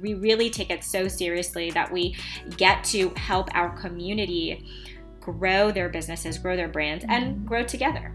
we really take it so seriously that we get to help our community grow their businesses, grow their brands, and mm-hmm. grow together.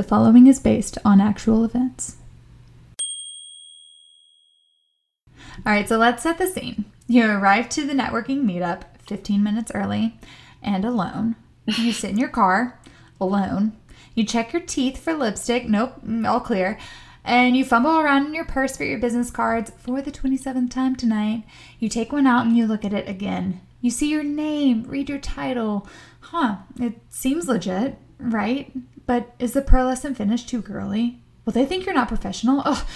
The following is based on actual events. All right, so let's set the scene. You arrive to the networking meetup 15 minutes early and alone. You sit in your car alone. You check your teeth for lipstick. Nope, mm, all clear. And you fumble around in your purse for your business cards for the 27th time tonight. You take one out and you look at it again. You see your name, read your title. Huh, it seems legit, right? But is the pearlescent finish too girly? Will they think you're not professional? Oh,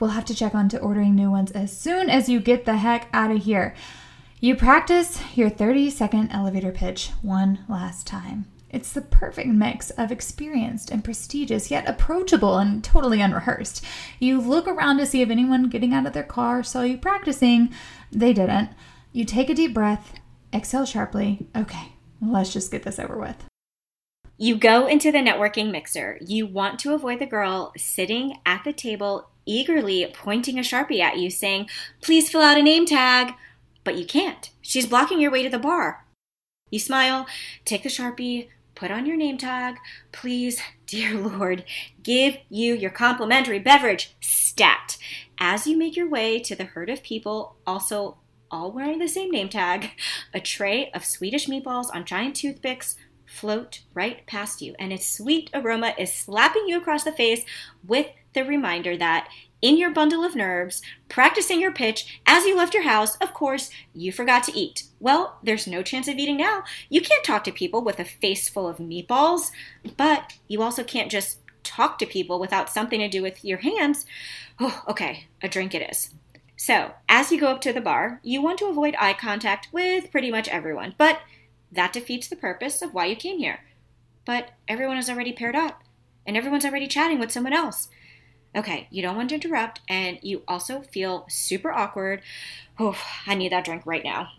we'll have to check on to ordering new ones as soon as you get the heck out of here. You practice your 30 second elevator pitch one last time. It's the perfect mix of experienced and prestigious, yet approachable and totally unrehearsed. You look around to see if anyone getting out of their car saw you practicing. They didn't. You take a deep breath, exhale sharply. Okay, let's just get this over with. You go into the networking mixer. You want to avoid the girl sitting at the table eagerly pointing a Sharpie at you saying, Please fill out a name tag. But you can't. She's blocking your way to the bar. You smile, take the Sharpie, put on your name tag. Please, dear Lord, give you your complimentary beverage stat. As you make your way to the herd of people, also all wearing the same name tag, a tray of Swedish meatballs on giant toothpicks float right past you, and its sweet aroma is slapping you across the face with the reminder that in your bundle of nerves, practicing your pitch as you left your house, of course, you forgot to eat. Well, there's no chance of eating now. You can't talk to people with a face full of meatballs, but you also can't just talk to people without something to do with your hands. Oh, okay, a drink it is. So, as you go up to the bar, you want to avoid eye contact with pretty much everyone, but that defeats the purpose of why you came here. But everyone is already paired up, and everyone's already chatting with someone else. Okay, you don't want to interrupt, and you also feel super awkward. Oh, I need that drink right now.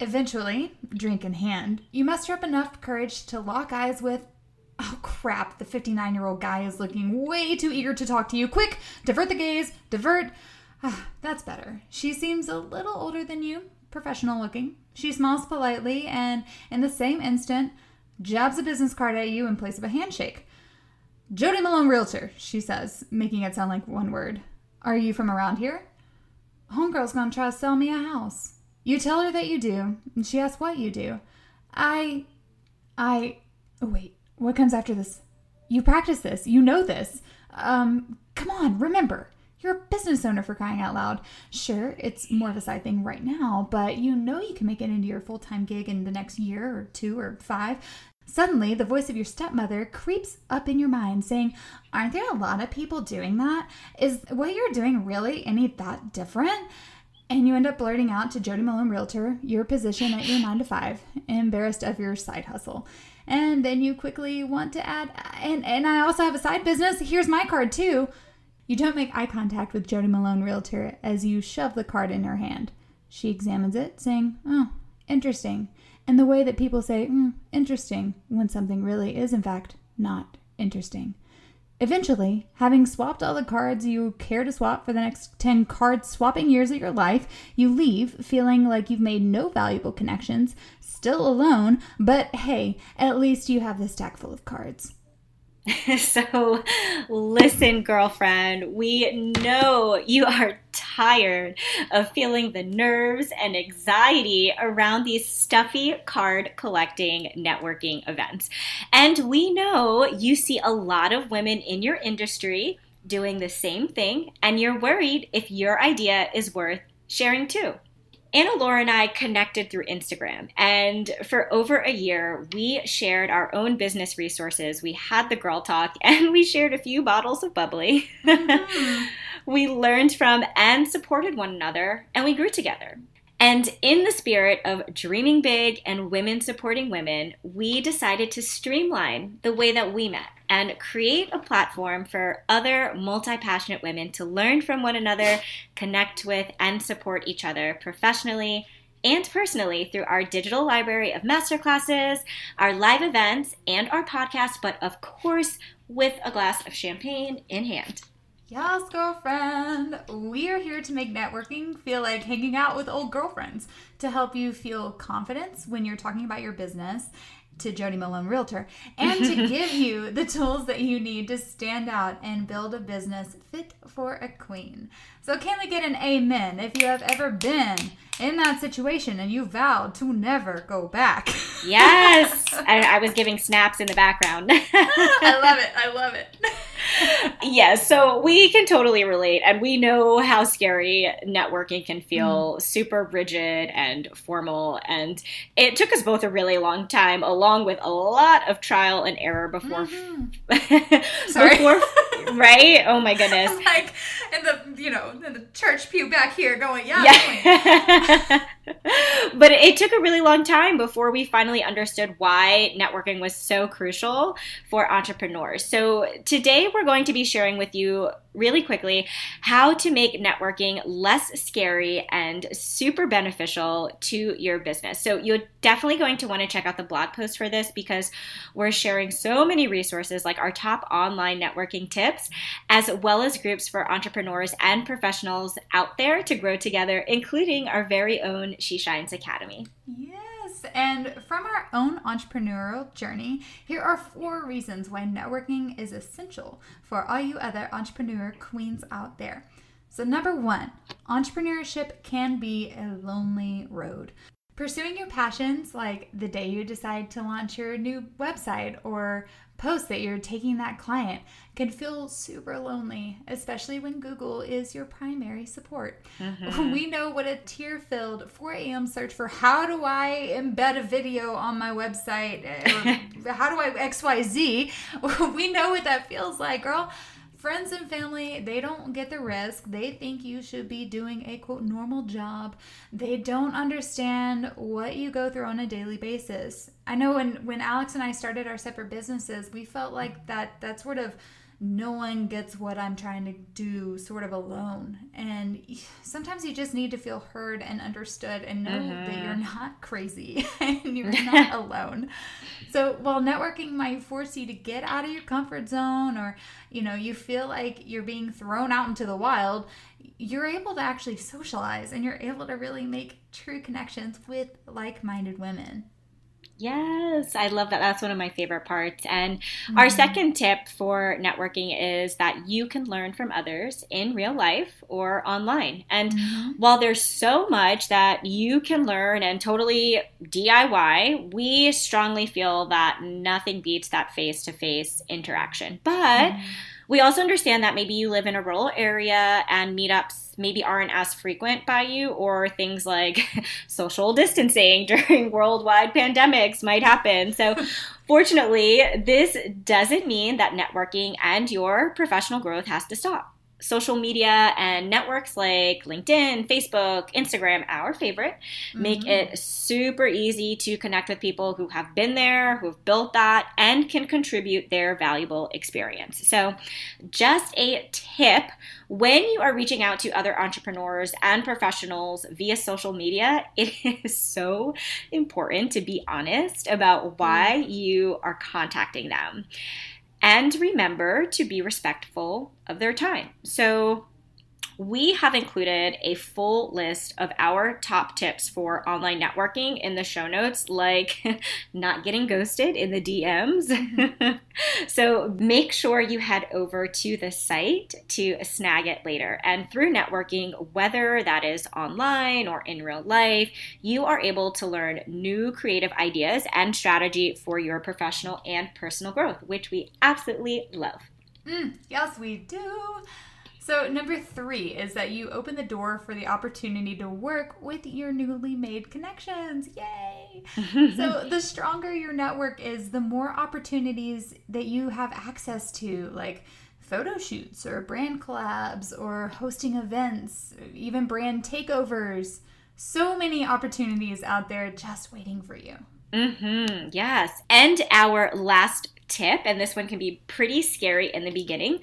Eventually, drink in hand, you muster up enough courage to lock eyes with. Oh crap, the 59 year old guy is looking way too eager to talk to you. Quick, divert the gaze, divert. Ah, that's better. She seems a little older than you, professional looking. She smiles politely and, in the same instant, jabs a business card at you in place of a handshake. Jody Malone Realtor, she says, making it sound like one word. Are you from around here? Homegirl's gonna try to sell me a house. You tell her that you do, and she asks what you do. I. I. Oh, wait, what comes after this? You practice this. You know this. Um, come on, remember. You're a business owner for crying out loud. Sure, it's more of a side thing right now, but you know you can make it into your full time gig in the next year or two or five. Suddenly, the voice of your stepmother creeps up in your mind saying, Aren't there a lot of people doing that? Is what you're doing really any that different? And you end up blurting out to Jody Malone Realtor your position at your 9 to 5, embarrassed of your side hustle. And then you quickly want to add, and, and I also have a side business. Here's my card too. You don't make eye contact with Jody Malone Realtor as you shove the card in her hand. She examines it, saying, Oh, interesting. And the way that people say, mm, interesting, when something really is, in fact, not interesting. Eventually, having swapped all the cards you care to swap for the next 10 card swapping years of your life, you leave feeling like you've made no valuable connections, still alone, but hey, at least you have this stack full of cards. so, listen, girlfriend, we know you are tired of feeling the nerves and anxiety around these stuffy card collecting networking events. And we know you see a lot of women in your industry doing the same thing, and you're worried if your idea is worth sharing too. Anna Laura and I connected through Instagram, and for over a year, we shared our own business resources. We had the girl talk, and we shared a few bottles of bubbly. Mm-hmm. we learned from and supported one another, and we grew together. And in the spirit of dreaming big and women supporting women, we decided to streamline the way that we met and create a platform for other multi passionate women to learn from one another, connect with, and support each other professionally and personally through our digital library of masterclasses, our live events, and our podcast, but of course, with a glass of champagne in hand. Yes, girlfriend. We are here to make networking feel like hanging out with old girlfriends, to help you feel confidence when you're talking about your business to Jody Malone Realtor, and to give you the tools that you need to stand out and build a business fit for a queen. So, can we get an amen if you have ever been in that situation and you vowed to never go back? Yes. I, I was giving snaps in the background. I love it. I love it yes, so we can totally relate, and we know how scary networking can feel mm. super rigid and formal. And it took us both a really long time, along with a lot of trial and error before. Mm-hmm. Sorry. before, right? Oh my goodness. I'm like in the, you know, in the church pew back here going, yeah. yeah. but it took a really long time before we finally understood why networking was so crucial for entrepreneurs. So today we're going to be sharing with you really quickly how to make networking less scary and super beneficial to your business. So you're definitely going to want to check out the blog post for this because we're sharing so many resources like our top online networking tips, as well as groups for entrepreneurs and professionals out there to grow together, including our very own She Shines Academy. Yeah. And from our own entrepreneurial journey, here are four reasons why networking is essential for all you other entrepreneur queens out there. So, number one, entrepreneurship can be a lonely road. Pursuing your passions, like the day you decide to launch your new website or post that you're taking that client can feel super lonely, especially when Google is your primary support. Mm-hmm. We know what a tear filled 4 a.m. search for how do I embed a video on my website or how do I XYZ? We know what that feels like, girl friends and family they don't get the risk. They think you should be doing a quote normal job. They don't understand what you go through on a daily basis. I know when when alex and i started our separate businesses we felt like that that sort of no one gets what I'm trying to do sort of alone. And sometimes you just need to feel heard and understood and know mm-hmm. that you're not crazy and you're not alone. So while networking might force you to get out of your comfort zone or, you know, you feel like you're being thrown out into the wild, you're able to actually socialize and you're able to really make true connections with like minded women. Yes, I love that. That's one of my favorite parts. And mm-hmm. our second tip for networking is that you can learn from others in real life or online. And mm-hmm. while there's so much that you can learn and totally DIY, we strongly feel that nothing beats that face to face interaction. But mm-hmm we also understand that maybe you live in a rural area and meetups maybe aren't as frequent by you, or things like social distancing during worldwide pandemics might happen. So, fortunately, this doesn't mean that networking and your professional growth has to stop social media and networks like LinkedIn, Facebook, Instagram, our favorite, mm-hmm. make it super easy to connect with people who have been there, who've built that, and can contribute their valuable experience. So, just a tip when you are reaching out to other entrepreneurs and professionals via social media, it is so important to be honest about why mm. you are contacting them. And remember to be respectful of their time. So, we have included a full list of our top tips for online networking in the show notes, like not getting ghosted in the DMs. So make sure you head over to the site to snag it later. And through networking, whether that is online or in real life, you are able to learn new creative ideas and strategy for your professional and personal growth, which we absolutely love. Mm, yes, we do. So, number three is that you open the door for the opportunity to work with your newly made connections. Yay! so, the stronger your network is, the more opportunities that you have access to, like photo shoots or brand collabs or hosting events, even brand takeovers. So many opportunities out there just waiting for you. Mm-hmm. Yes. And our last tip, and this one can be pretty scary in the beginning,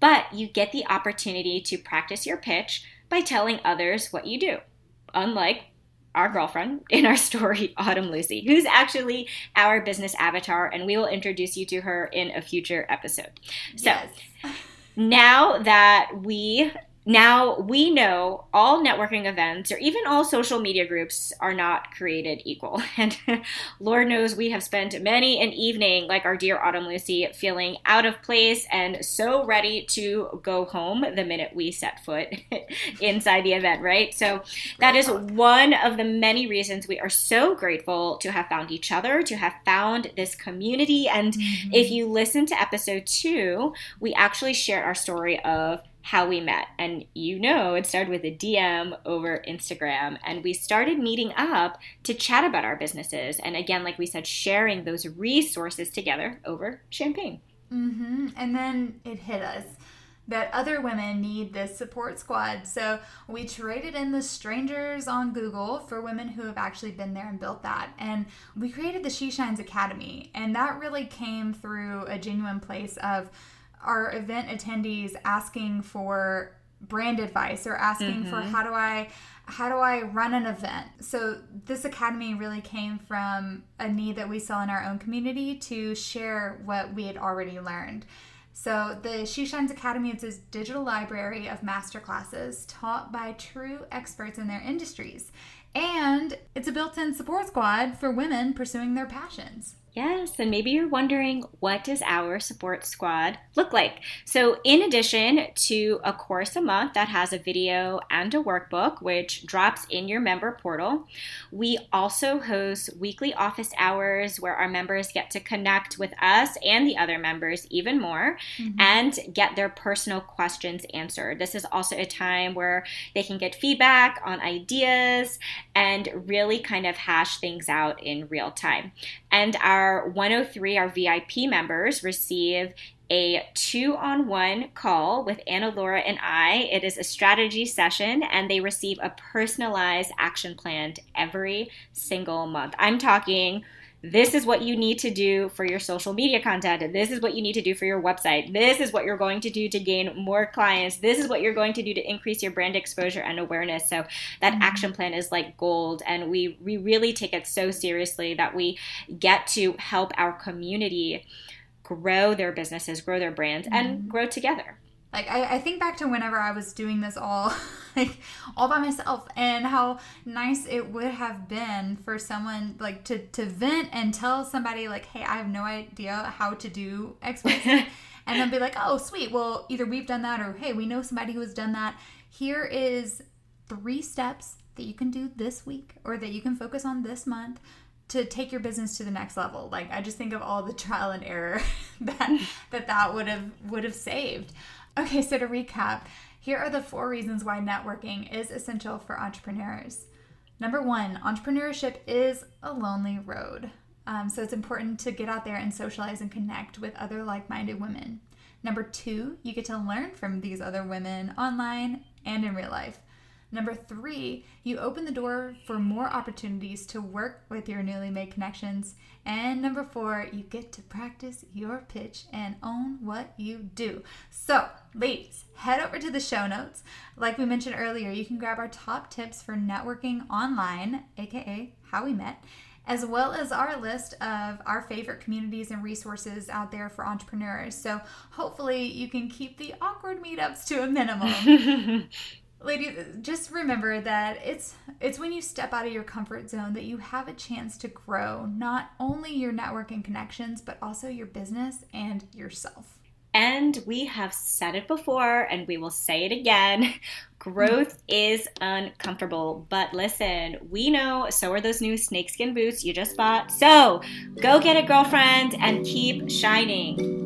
but you get the opportunity to practice your pitch by telling others what you do. Unlike our girlfriend in our story, Autymn Lucy, who's actually our business avatar, and we will introduce you to her in a future episode. So, yes. now that we now, we know all networking events or even all social media groups are not created equal. And Lord knows we have spent many an evening, like our dear Autymn Lucy, feeling out of place and so ready to go home the minute we set foot inside the event, right? So, that is one of the many reasons we are so grateful to have found each other, to have found this community. And mm-hmm. if you listen to episode two, we actually shared our story of how we met. And you know, it started with a DM over Instagram, and we started meeting up to chat about our businesses. And again, like we said, sharing those resources together over champagne. Mm-hmm. And then it hit us that other women need this support squad. So we traded in the strangers on Google for women who have actually been there and built that. And we created the She Shines Academy. And that really came through a genuine place of our event attendees asking for brand advice or asking mm-hmm. for how do I how do I run an event? So this academy really came from a need that we saw in our own community to share what we had already learned. So the She Shines Academy is a digital library of master classes taught by true experts in their industries. And it's a built-in support squad for women pursuing their passions. Yes, and maybe you're wondering what does our support squad look like? So, in addition to a course a month that has a video and a workbook which drops in your member portal, we also host weekly office hours where our members get to connect with us and the other members even more mm-hmm. and get their personal questions answered. This is also a time where they can get feedback on ideas and really kind of hash things out in real time. And our 103, our oh VIP members, receive a two on one call with Anna Laura and I. It is a strategy session, and they receive a personalized action plan every single month. I'm talking this is what you need to do for your social media content. This is what you need to do for your website. This is what you're going to do to gain more clients. This is what you're going to do to increase your brand exposure and awareness. So that mm-hmm. action plan is like gold. And we, we really take it so seriously that we get to help our community grow their businesses, grow their brands, mm-hmm. and grow together. Like I, I think back to whenever I was doing this all like all by myself and how nice it would have been for someone like to to vent and tell somebody like, hey, I have no idea how to do X, Y, Z. and then be like, oh sweet, well either we've done that or hey, we know somebody who has done that. Here is three steps that you can do this week or that you can focus on this month to take your business to the next level. Like I just think of all the trial and error that that that would have would have saved. Okay, so to recap, here are the four reasons why networking is essential for entrepreneurs. Number one, entrepreneurship is a lonely road. Um, so it's important to get out there and socialize and connect with other like minded women. Number two, you get to learn from these other women online and in real life. Number three, you open the door for more opportunities to work with your newly made connections. And number four, you get to practice your pitch and own what you do. So, ladies, head over to the show notes. Like we mentioned earlier, you can grab our top tips for networking online, aka how we met as well as our list of our favorite communities and resources out there for entrepreneurs. So hopefully you can keep the awkward meetups to a minimum. ladies just remember that it's it's when you step out of your comfort zone that you have a chance to grow not only your network and connections but also your business and yourself. And we have said it before and we will say it again. Growth is uncomfortable but listen we know so are those new snakeskin boots you just bought. So go get it girlfriend and keep shining